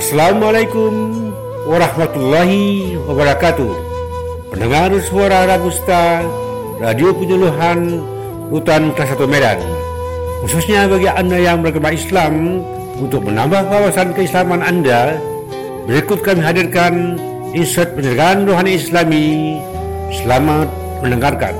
Assalamualaikum warahmatullahi wabarakatuh. Pendengar suara Ragusta, Radio Penyuluhan Rutan Kelas 1 Medan. Khususnya bagi anda yang beragama Islam, untuk menambah wawasan keislaman anda, berikut kami hadirkan insert penyelenggaraan rohani islami. Selamat mendengarkan.